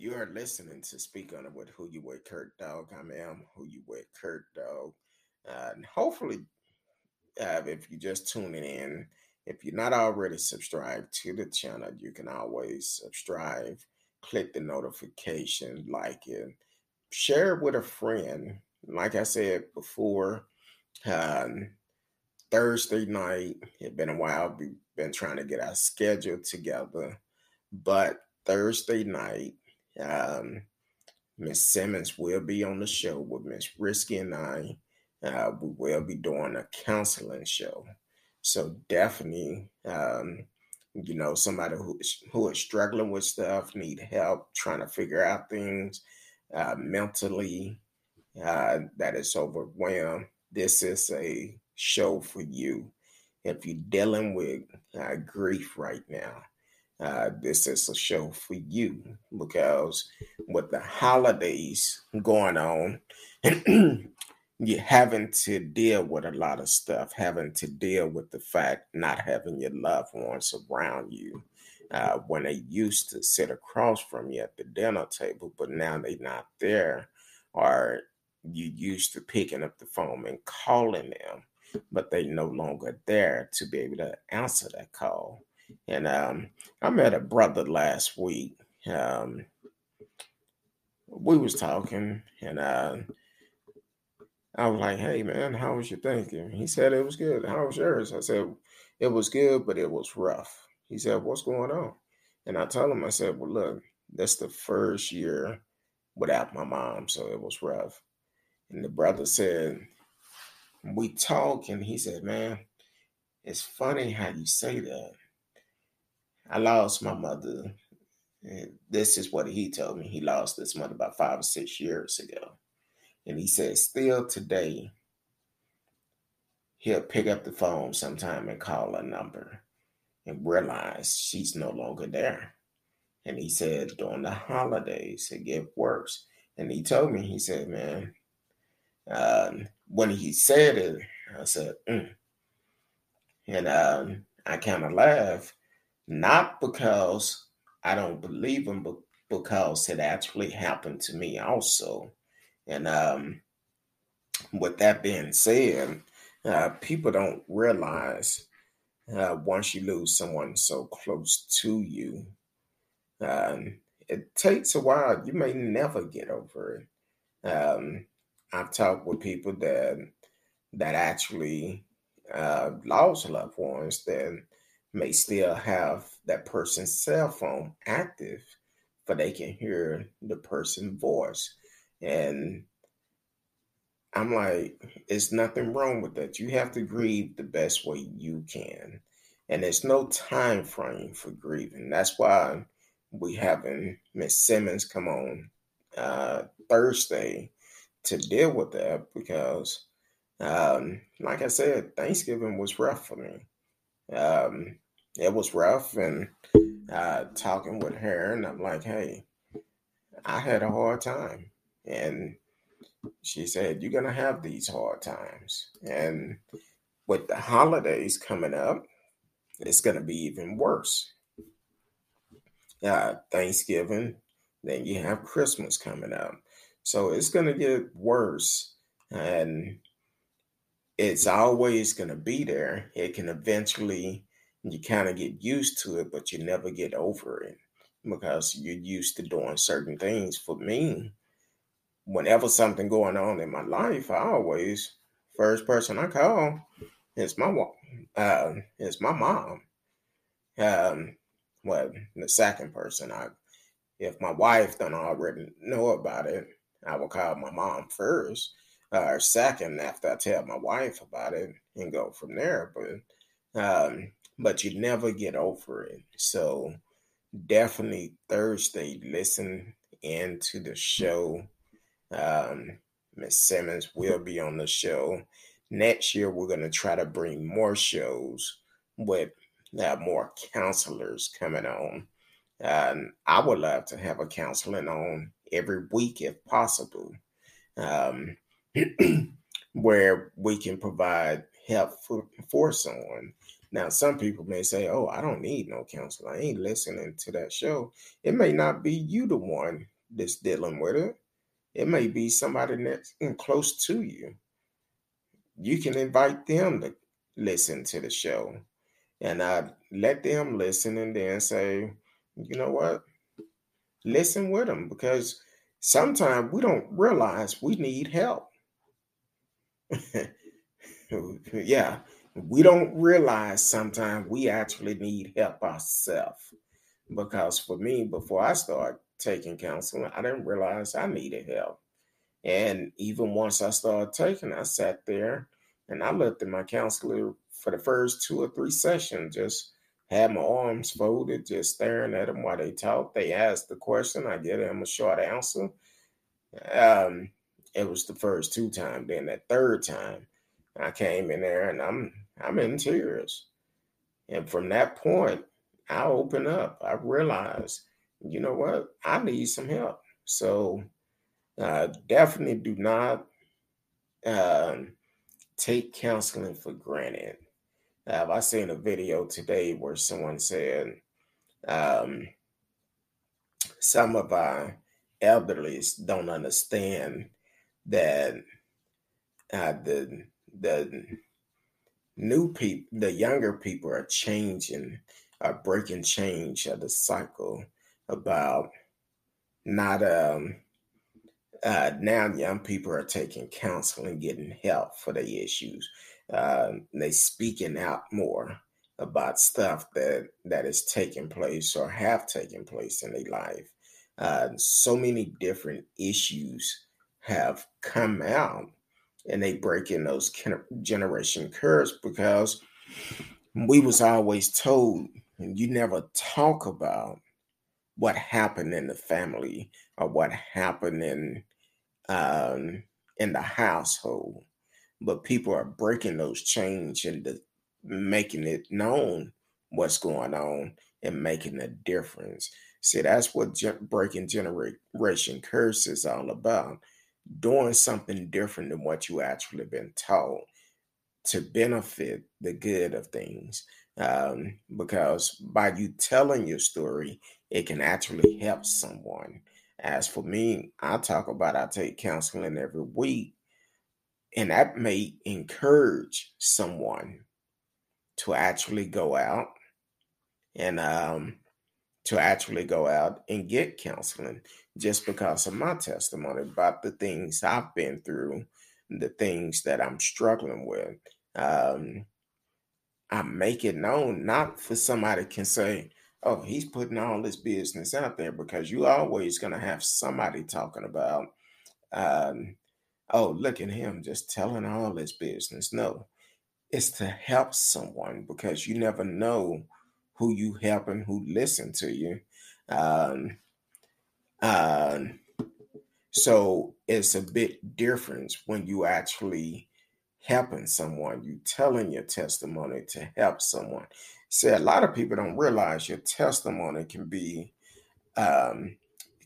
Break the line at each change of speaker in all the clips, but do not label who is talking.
You are listening to Speak On It with Who You With Kurt Dog. I am Who You With Kurt Dog. Uh, and hopefully, uh, if you're just tuning in, if you're not already subscribed to the channel, you can always subscribe, click the notification, like it, share it with a friend. Like I said before, um, Thursday night, it's been a while. We've been trying to get our schedule together, but Thursday night, um, Miss Simmons will be on the show with Miss Risky and I. Uh, we will be doing a counseling show. So definitely, um, you know, somebody who is, who is struggling with stuff, need help, trying to figure out things uh, mentally, uh, that is overwhelmed. This is a show for you. If you're dealing with uh, grief right now, uh, this is a show for you because with the holidays going on, you're having to deal with a lot of stuff, having to deal with the fact not having your loved ones around you. Uh, when they used to sit across from you at the dinner table, but now they're not there, or you used to picking up the phone and calling them, but they no longer there to be able to answer that call. And um, I met a brother last week. Um, we was talking, and uh, I was like, "Hey, man, how was your thinking?" He said it was good. How was yours? I said it was good, but it was rough. He said, "What's going on?" And I told him, I said, "Well, look, that's the first year without my mom, so it was rough." And the brother said, "We talk," and he said, "Man, it's funny how you say that." I lost my mother. And this is what he told me. He lost his mother about five or six years ago. And he said, still today, he'll pick up the phone sometime and call a number and realize she's no longer there. And he said, during the holidays, it get worse. And he told me, he said, man, uh, when he said it, I said, mm. and um, I kind of laughed not because I don't believe him, but because it actually happened to me also. And um, with that being said, uh, people don't realize uh, once you lose someone so close to you, um, it takes a while. You may never get over it. Um, I've talked with people that that actually uh, lost loved ones that may still have that person's cell phone active but they can hear the person's voice. And i'm like it's nothing wrong with that. You have to grieve the best way you can. And there's no time frame for grieving. That's why we having miss simmons come on uh, thursday to deal with that because um, like i said thanksgiving was rough for me um, it was rough and uh, talking with her and i'm like hey i had a hard time. And she said you're gonna have these hard times. And with the holidays coming up it's gonna be even worse. Uh, thanksgiving then you have christmas coming up. So it's gonna get worse. And it's always gonna be there it can eventually you kind of get used to it, but you never get over it because you're used to doing certain things. For me, whenever something going on in my life, I always first person I call is my uh, is my mom. Um, well, the second person I, if my wife don't already know about it, I will call my mom first, uh, or second after I tell my wife about it and go from there. But um, but you never get over it. So definitely Thursday, listen into the show. Um, Miss Simmons will be on the show. Next year, we're going to try to bring more shows with uh, more counselors coming on. Um, I would love to have a counseling on every week if possible, um, where we can provide help for, for someone Now, some people may say, "Oh, I don't need no counselor. I ain't listening to that show." It may not be you the one that's dealing with it. It may be somebody that's close to you. You can invite them to listen to the show, and I let them listen, and then say, "You know what? Listen with them because sometimes we don't realize we need help." yeah, we don't realize sometimes we actually need help ourselves. Because for me, before I started taking counseling, I didn't realize I needed help. And even once I started taking, I sat there and I looked at my counselor for the first two or three sessions, just had my arms folded, just staring at them while they talk. They asked the question, I give them a short answer. Um, it was the first two times. Then that third time, I came in there and I'm I'm in tears. And from that point, I open up. I realize, you know what? I need some help. So uh, definitely do not um, take counseling for granted. Uh, I seen a video today where someone said um, some of our elderlies don't understand that uh, the the new people, the younger people are changing, are breaking change of the cycle about not um uh now young people are taking counseling, getting help for their issues. Uh, they speaking out more about stuff that that is taking place or have taken place in their life. Uh, so many different issues have come out and they break in those generation curves because we was always told you never talk about what happened in the family or what happened in um, in the household. But people are breaking those chains and making it known what's going on and making a difference. See that's what ge- breaking generation curse is all about doing something different than what you actually been taught to benefit the good of things. Um, because by you telling your story, it can actually help someone. As for me, I talk about I take counseling every week, and that may encourage someone to actually go out and um, to actually go out and get counseling just because of my testimony about the things I've been through, the things that I'm struggling with. Um, I make it known, not for somebody can say, oh, he's putting all this business out there because you always going to have somebody talking about, um, oh, look at him just telling all this business. No, it's to help someone because you never know who you help and who listen to you. Um, um, so it's a bit different when you actually helping someone, you telling your testimony to help someone. See, a lot of people don't realize your testimony can be um,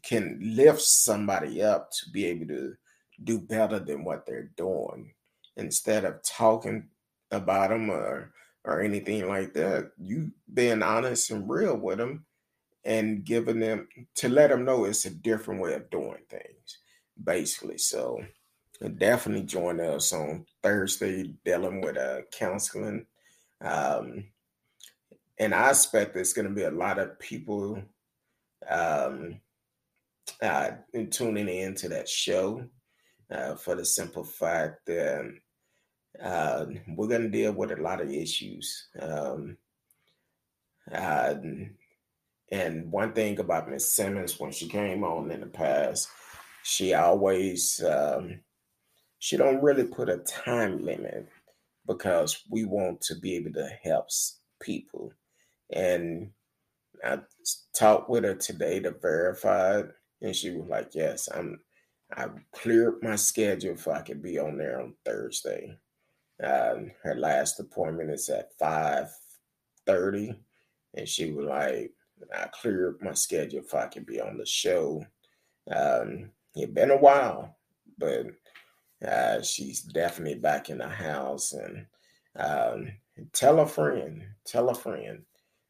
can lift somebody up to be able to do better than what they're doing. Instead of talking about them or or anything like that. You being honest and real with them and giving them to let them know it's a different way of doing things, basically. So definitely join us on Thursday dealing with uh, counseling. Um, and I expect there's going to be a lot of people um, uh, tuning in to that show uh, for the simple fact that uh, we're going to deal with a lot of issues. Um, uh, and one thing about Miss Simmons, when she came on in the past, she always um, she don't really put a time limit because we want to be able to help people. And I talked with her today to verify it, and she was like, "Yes, I'm. I cleared my schedule if I could be on there on Thursday." Um, her last appointment is at five thirty, and she was like, "I cleared my schedule if I can be on the show." Um, it's been a while, but uh, she's definitely back in the house, and um, tell a friend, tell a friend.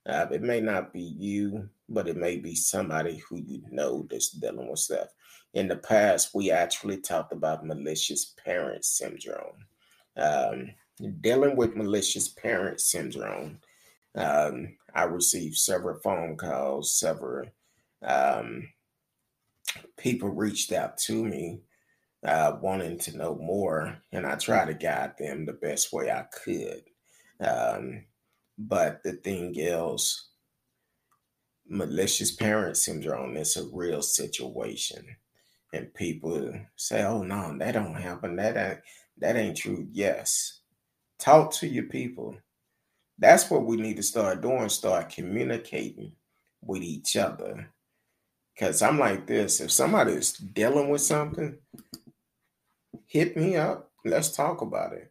Uh, it may not be you, but it may be somebody who you know that's dealing with stuff. In the past, we actually talked about malicious parent syndrome. Um, dealing with malicious parent syndrome, um, I received several phone calls, several um, people reached out to me uh, wanting to know more, and I try to guide them the best way I could. Um, but the thing is, malicious parent syndrome is a real situation. And people say, oh no, that don't happen. That ain't, that ain't true. Yes. Talk to your people. That's what we need to start doing, start communicating with each other. Cause I'm like this. If somebody's dealing with something, hit me up. Let's talk about it.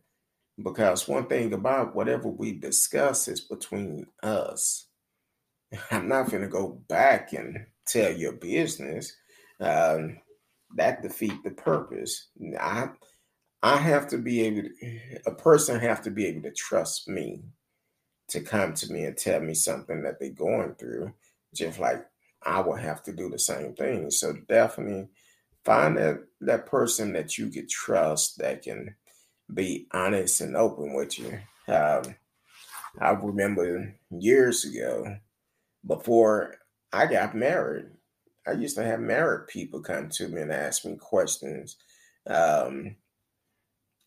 Because one thing about whatever we discuss is between us. I'm not to go back and tell your business. Um, that defeat the purpose. I, I have to be able to, a person have to be able to trust me to come to me and tell me something that they're going through, just like I will have to do the same thing. So definitely find that that person that you can trust that can be honest and open with you. Um, I remember years ago, before I got married, I used to have married people come to me and ask me questions um,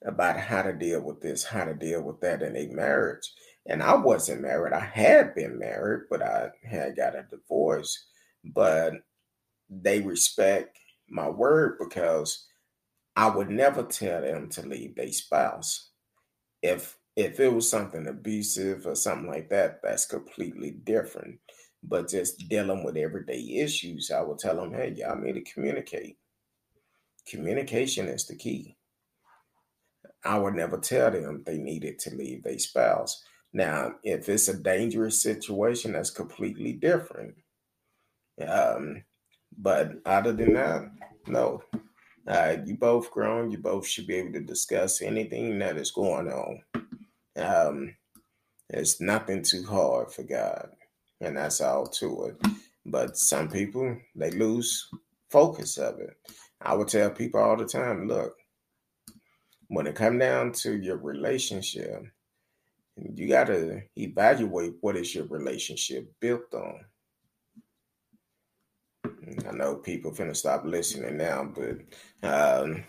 about how to deal with this, how to deal with that in a marriage. And I wasn't married. I had been married, but I had got a divorce. But they respect my word because I would never tell them to leave their spouse. If if it was something abusive or something like that, that's completely different. But just dealing with everyday issues, I would tell them, hey, y'all need to communicate. Communication is the key. I would never tell them they needed to leave their spouse. Now, if it's a dangerous situation, that's completely different. Um, but other than that, no. Uh, you both grown. You both should be able to discuss anything that is going on. Um, it's nothing too hard for God, and that's all to it. But some people they lose focus of it. I would tell people all the time, look, when it come down to your relationship, you got to evaluate what is your relationship built on. I know people finna stop listening now, but um,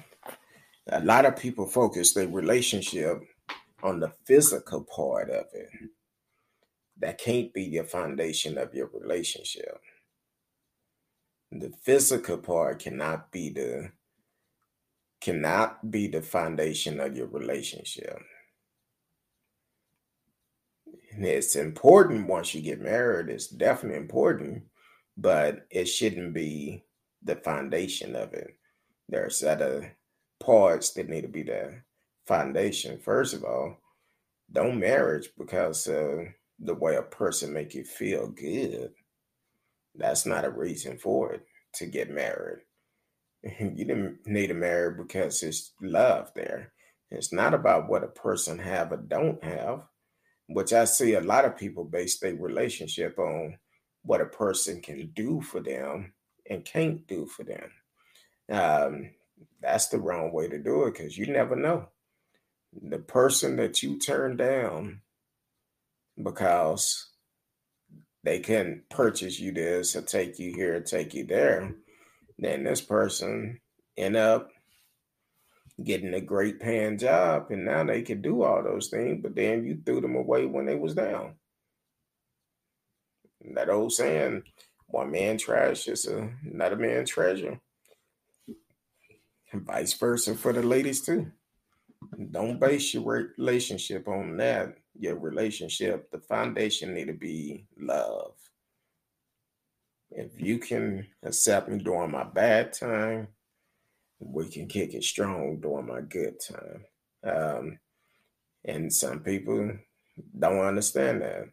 a lot of people focus their relationship on the physical part of it. That can't be your foundation of your relationship. The physical part cannot be the cannot be the foundation of your relationship. It's important once you get married, it's definitely important but it shouldn't be the foundation of it. There's other parts that need to be the foundation. First of all, don't marriage because uh, the way a person make you feel good. That's not a reason for it to get married. You didn't need to marry because it's love there. It's not about what a person have or don't have, which I see a lot of people base their relationship on what a person can do for them and can't do for them. Um, that's the wrong way to do it because you never know. The person that you turn down because they can purchase you this or take you here, or take you there, then this person end up getting a great paying job and now they can do all those things, but then you threw them away when they was down. That old saying, one man trash is a, another man treasure. And vice versa for the ladies too. Don't base your relationship on that. Your relationship, the foundation need to be love. If you can accept me during my bad time, we can kick it strong during my good time. Um, and some people don't understand that.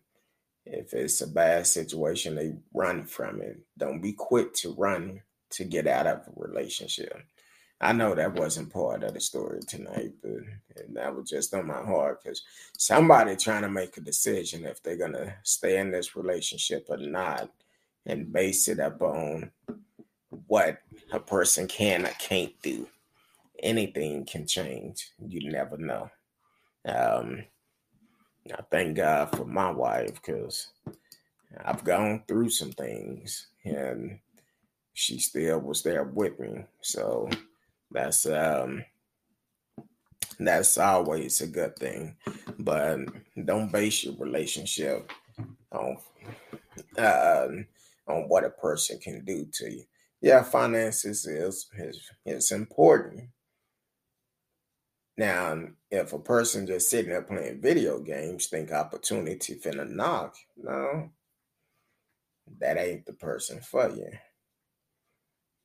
If it's a bad situation, they run from it. Don't be quick to run to get out of a relationship. I know that wasn't part of the story tonight, but that was just on my heart because somebody trying to make a decision if they're gonna stay in this relationship or not, and base it up on what a person can or can't do. Anything can change. You never know. Um, I thank God for my wife because I've gone through some things and she still was there with me. So that's um that's always a good thing. But don't base your relationship on uh, on what a person can do to you. Yeah, finances is is, is important. Now, if a person just sitting there playing video games think opportunity finna knock, no, that ain't the person for you.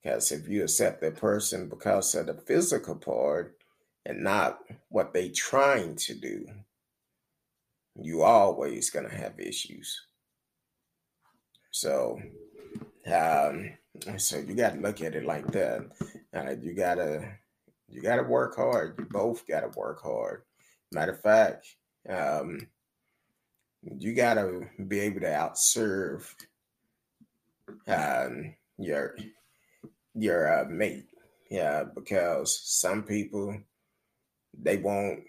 Because if you accept that person because of the physical part and not what they trying to do, you always gonna have issues. So, um, so you got to look at it like that. Uh, you gotta, you gotta work hard. You both gotta work hard. Matter of fact, um, you gotta be able to outserve um, your your uh, mate. Yeah, because some people they want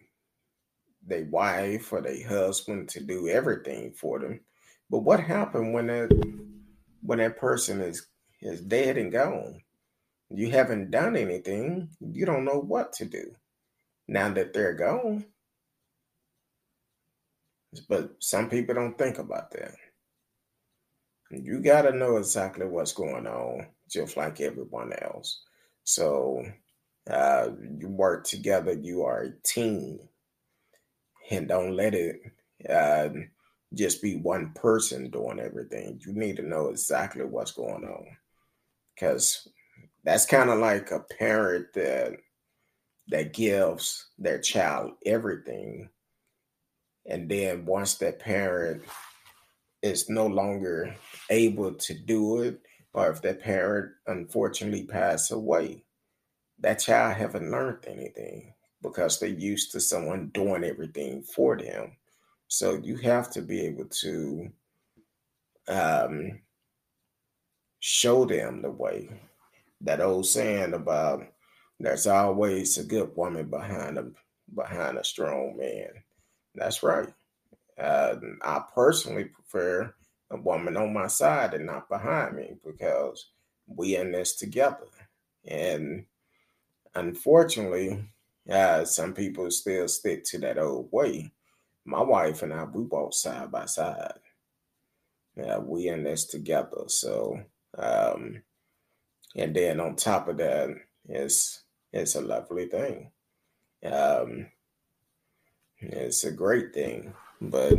their wife or their husband to do everything for them. But what happened when that when that person is is dead and gone? You haven't done anything. You don't know what to do now that they're gone. But some people don't think about that. You got to know exactly what's going on just like everyone else. So uh, you work together, you are a team, and don't let it uh, just be one person doing everything. You need to know exactly what's going on because that's kind of like a parent that that gives their child everything and then once that parent is no longer able to do it or if that parent unfortunately passed away, that child haven't learned anything because they're used to someone doing everything for them. So you have to be able to um, show them the way. That old saying about there's always a good woman behind a behind a strong man. That's right. Uh, I personally prefer a woman on my side and not behind me because we in this together. And unfortunately, uh, some people still stick to that old way. My wife and I, we walk side by side. Yeah, we in this together. So, um, and then on top of that, it's it's a lovely thing. Um, it's a great thing, but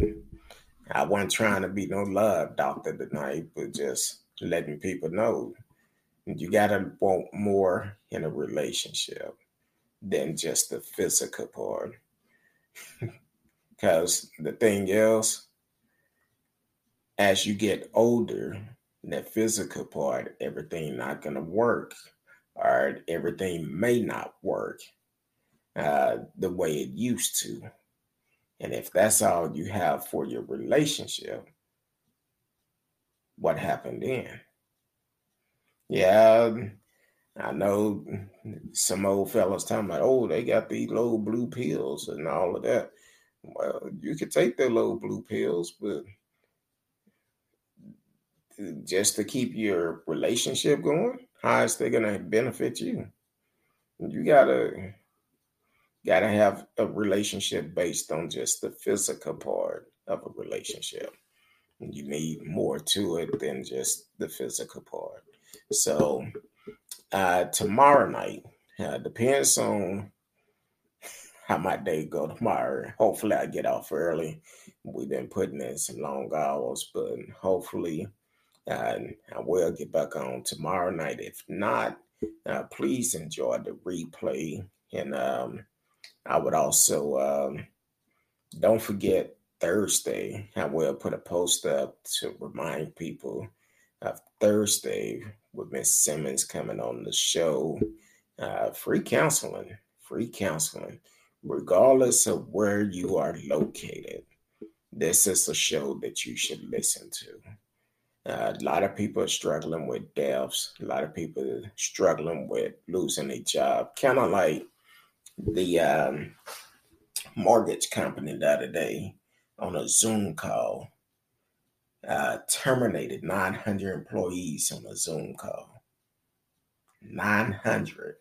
I wasn't trying to be no love doctor tonight, but just letting people know you gotta want more in a relationship than just the physical part. Because the thing is, as you get older, that physical part, everything not gonna work, or everything may not work uh, the way it used to. And if that's all you have for your relationship, what happened then? Yeah, I know some old fellas talking about, oh, they got these little blue pills and all of that. Well, you could take the little blue pills, but just to keep your relationship going, how is they gonna benefit you? You gotta got to have a relationship based on just the physical part of a relationship. You need more to it than just the physical part. So, uh, tomorrow night, uh, depends on how my day go tomorrow. Hopefully, I get off early. We've been putting in some long hours, but hopefully, uh, I will get back on tomorrow night. If not, uh, please enjoy the replay and um, I would also um, don't forget Thursday. I will put a post up to remind people of Thursday with Miss Simmons coming on the show, Uh, free counseling, free counseling, regardless of where you are located. This is a show that you should listen to. Uh, a lot of people are struggling with deaths. A lot of people are struggling with losing a job. Kind of like the um, mortgage company the other day on a Zoom call uh, terminated 900 employees on a Zoom call. 900.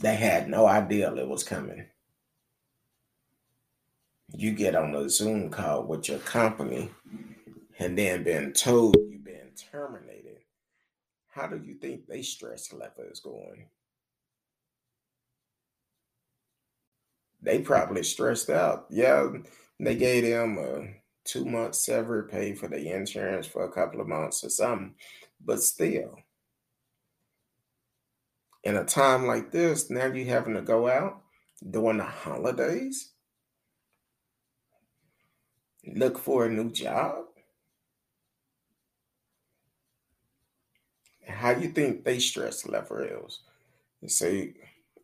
They had no idea it was coming. You get on a Zoom call with your company and then being told you've been terminated. How do you think they stress level is going? They probably stressed out. Yeah, they gave them a two month sever pay for the insurance for a couple of months or something, but still, in a time like this, now you having to go out during the holidays, look for a new job. How you think they stress level is? You see,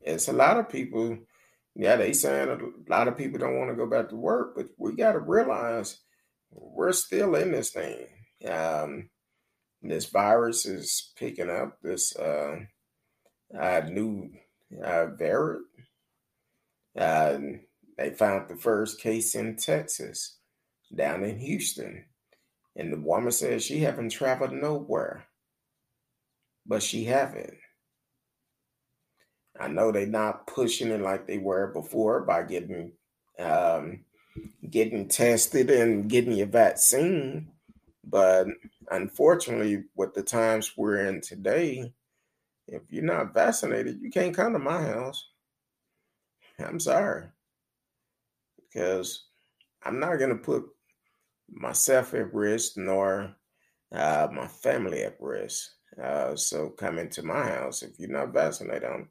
it's a lot of people. Yeah, they saying a lot of people don't want to go back to work, but we got to realize we're still in this thing. Um, this virus is picking up. This uh, uh, new uh, variant. Uh, they found the first case in Texas, down in Houston, and the woman says she haven't traveled nowhere, but she haven't. I know they're not pushing it like they were before by getting um, getting tested and getting your vaccine. But unfortunately, with the times we're in today, if you're not vaccinated, you can't come to my house. I'm sorry. Because I'm not going to put myself at risk nor uh, my family at risk. Uh, so come into my house if you're not vaccinated. I'm,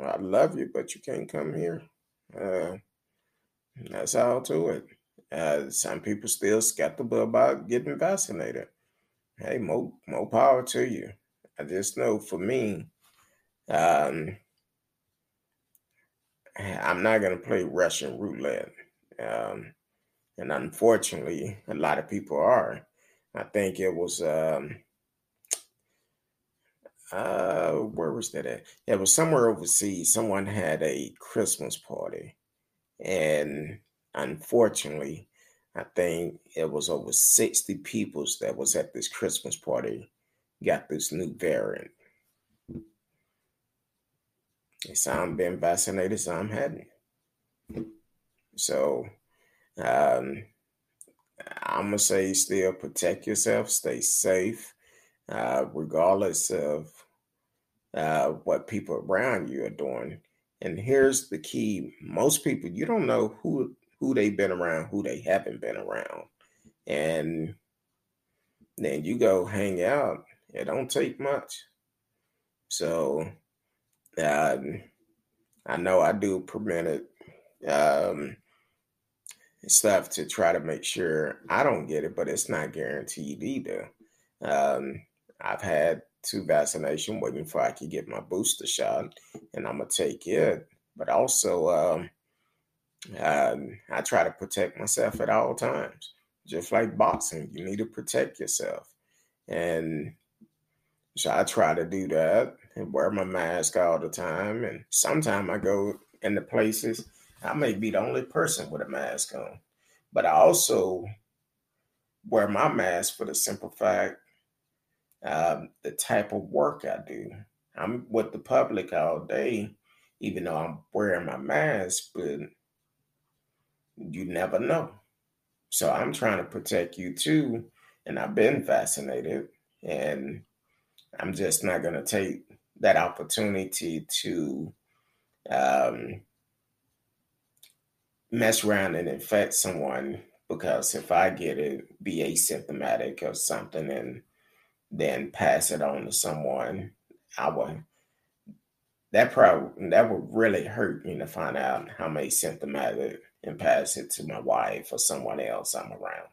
I love you, but you can't come here. Uh, that's all to it. Uh, some people still skeptical about getting vaccinated. Hey, more more power to you. I just know for me, um, I'm not gonna play Russian roulette. Um, and unfortunately, a lot of people are. I think it was um, uh, where was that at? It was somewhere overseas. Someone had a Christmas party and unfortunately, I think it was over 60 peoples that was at this Christmas party got this new variant. And some been vaccinated, some hadn't. So um, I'm gonna say still protect yourself, stay safe, uh, regardless of uh, what people around you are doing. And here's the key: most people you don't know who who they've been around, who they haven't been around, and then you go hang out. It don't take much. So, um, I know I do prevented um, stuff to try to make sure I don't get it, but it's not guaranteed either. Um, I've had two vaccination, waiting for I could get my booster shot, and I'm gonna take it. But also, um, um, I try to protect myself at all times. Just like boxing, you need to protect yourself, and so I try to do that and wear my mask all the time. And sometimes I go into places I may be the only person with a mask on, but I also wear my mask for the simple fact um, the type of work I do. I'm with the public all day, even though I'm wearing my mask, but you never know. So I'm trying to protect you too. And I've been vaccinated, and I'm just not going to take that opportunity to um, mess around and infect someone because if I get it, be asymptomatic or something, and then pass it on to someone, I would that probably that would really hurt me to find out how many symptomatic and pass it to my wife or someone else I'm around.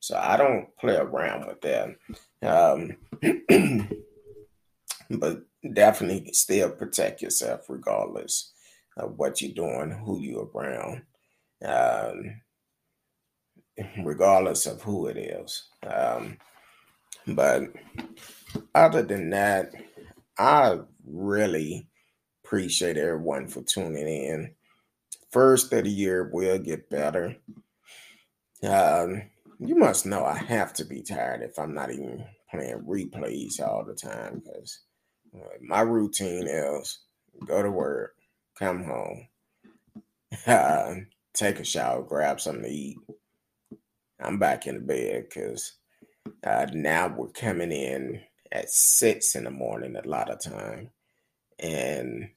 So I don't play around with that. Um, but definitely still protect yourself regardless of what you're doing, who you're around, um, regardless of who it is. Um, but other than that, I really appreciate everyone for tuning in. First of the year will get better. Um, you must know I have to be tired if I'm not even playing replays all the time because my routine is go to work, come home, uh, take a shower, grab something to eat. I'm back in the bed because uh, now we're coming in at six in the morning a lot of time, and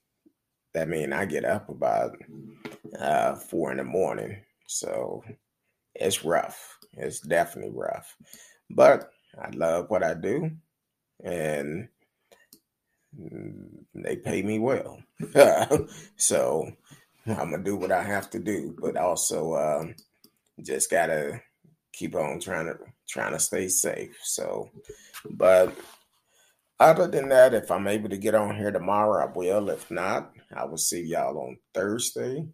that means I get up about uh, four in the morning. So it's rough. It's definitely rough, but I love what I do, and they pay me well. so I'm gonna do what I have to do, but also um, just gotta keep on trying to trying to stay safe. So, but other than that, if I'm able to get on here tomorrow, I will. If not, I will see y'all on Thursday,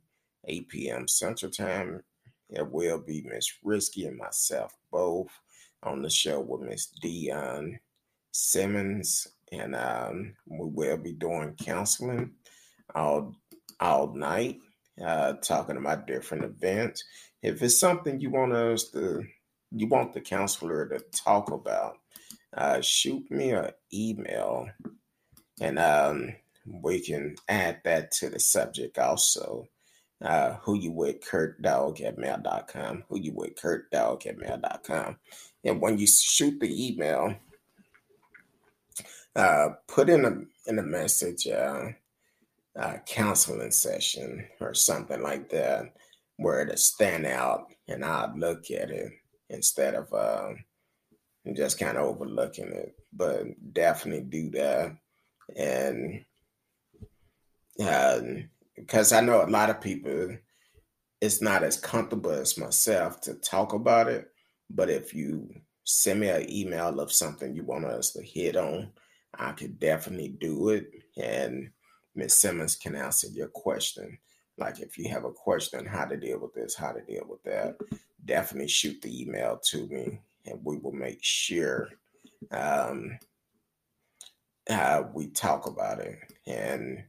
8 p.m. Central Time. It will be Miss Risky and myself both on the show with Miss Dion Simmons and um, we will be doing counseling all all night, uh, talking about different events. If it's something you want us to, you want the counselor to talk about, uh, shoot me an email, and um, we can add that to the subject also. Uh, who you with Kurt Dog at mail.com. Who you with Kurt Dog at mail.com. And when you shoot the email, uh, put in a in a message uh, uh, counseling session or something like that where to stand out and I'd look at it instead of uh, just kind of overlooking it. But definitely do that. And because uh, I know a lot of people, it's not as comfortable as myself to talk about it. But if you send me an email of something you want us to hit on, I could definitely do it. And Miss Simmons can answer your question. Like if you have a question how to deal with this, how to deal with that, definitely shoot the email to me and we will make sure um, uh, we talk about it. And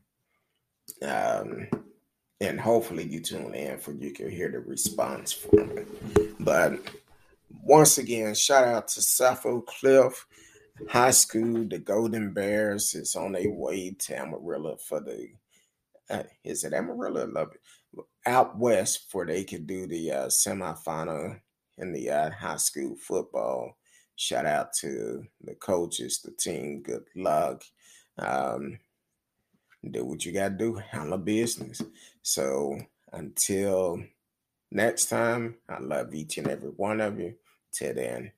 um, and hopefully you tune in for you can hear the response from it. But once again, shout out to South Oak Cliff high school, the Golden Bears is on their way to Amarillo for the uh, is it Amarillo? Love it. Out west for they could do the uh, semifinal in the uh, high school football. Shout out to the coaches, the team. Good luck. Um, do what you got to do. Handle business. So until next time, I love each and every one of you. Till then.